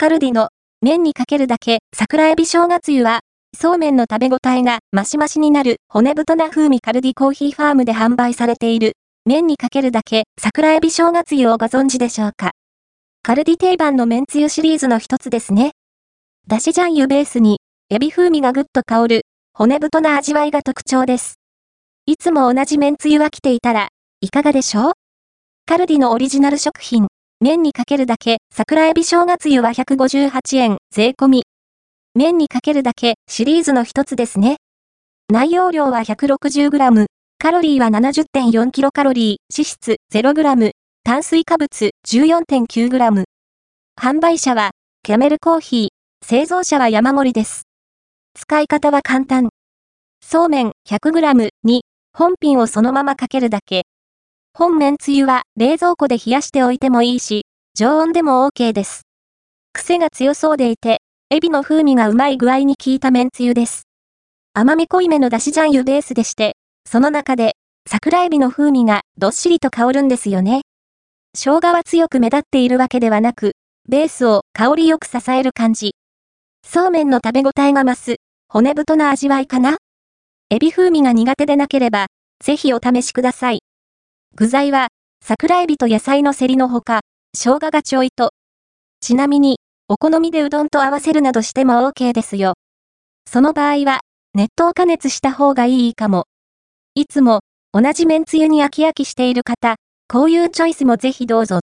カルディの麺にかけるだけ桜エビ生姜つゆは、そうめんの食べ応えがマシマシになる骨太な風味カルディコーヒーファームで販売されている麺にかけるだけ桜エビ生姜つゆをご存知でしょうか？カルディ定番の麺つゆシリーズの一つですね。だし醤油ベースにエビ風味がぐっと香る骨太な味わいが特徴です。いつも同じ麺つゆは来ていたらいかがでしょう？カルディのオリジナル食品麺にかけるだけ桜エビ生姜つゆは158円税込み。麺にかけるだけシリーズの一つですね。内容量は 160g、カロリーは 70.4kcal、脂質 0g、炭水化物 14.9g。販売者は、キャメルコーヒー、製造者は山盛りです。使い方は簡単。そうめん 100g に、本品をそのままかけるだけ。本麺つゆは冷蔵庫で冷やしておいてもいいし、常温でも OK です。癖が強そうでいて、エビの風味がうまい具合に効いた麺つゆです。甘み濃いめのだし醤油ベースでして、その中で、桜エビの風味がどっしりと香るんですよね。生姜は強く目立っているわけではなく、ベースを香りよく支える感じ。そうめんの食べ応えが増す、骨太な味わいかなエビ風味が苦手でなければ、ぜひお試しください。具材は、桜エビと野菜のセリのほか、生姜がちょいと。ちなみに、お好みでうどんと合わせるなどしても OK ですよ。その場合は、熱湯加熱した方がいいかも。いつも、同じ麺つゆに飽き飽きしている方、こういうチョイスもぜひどうぞ。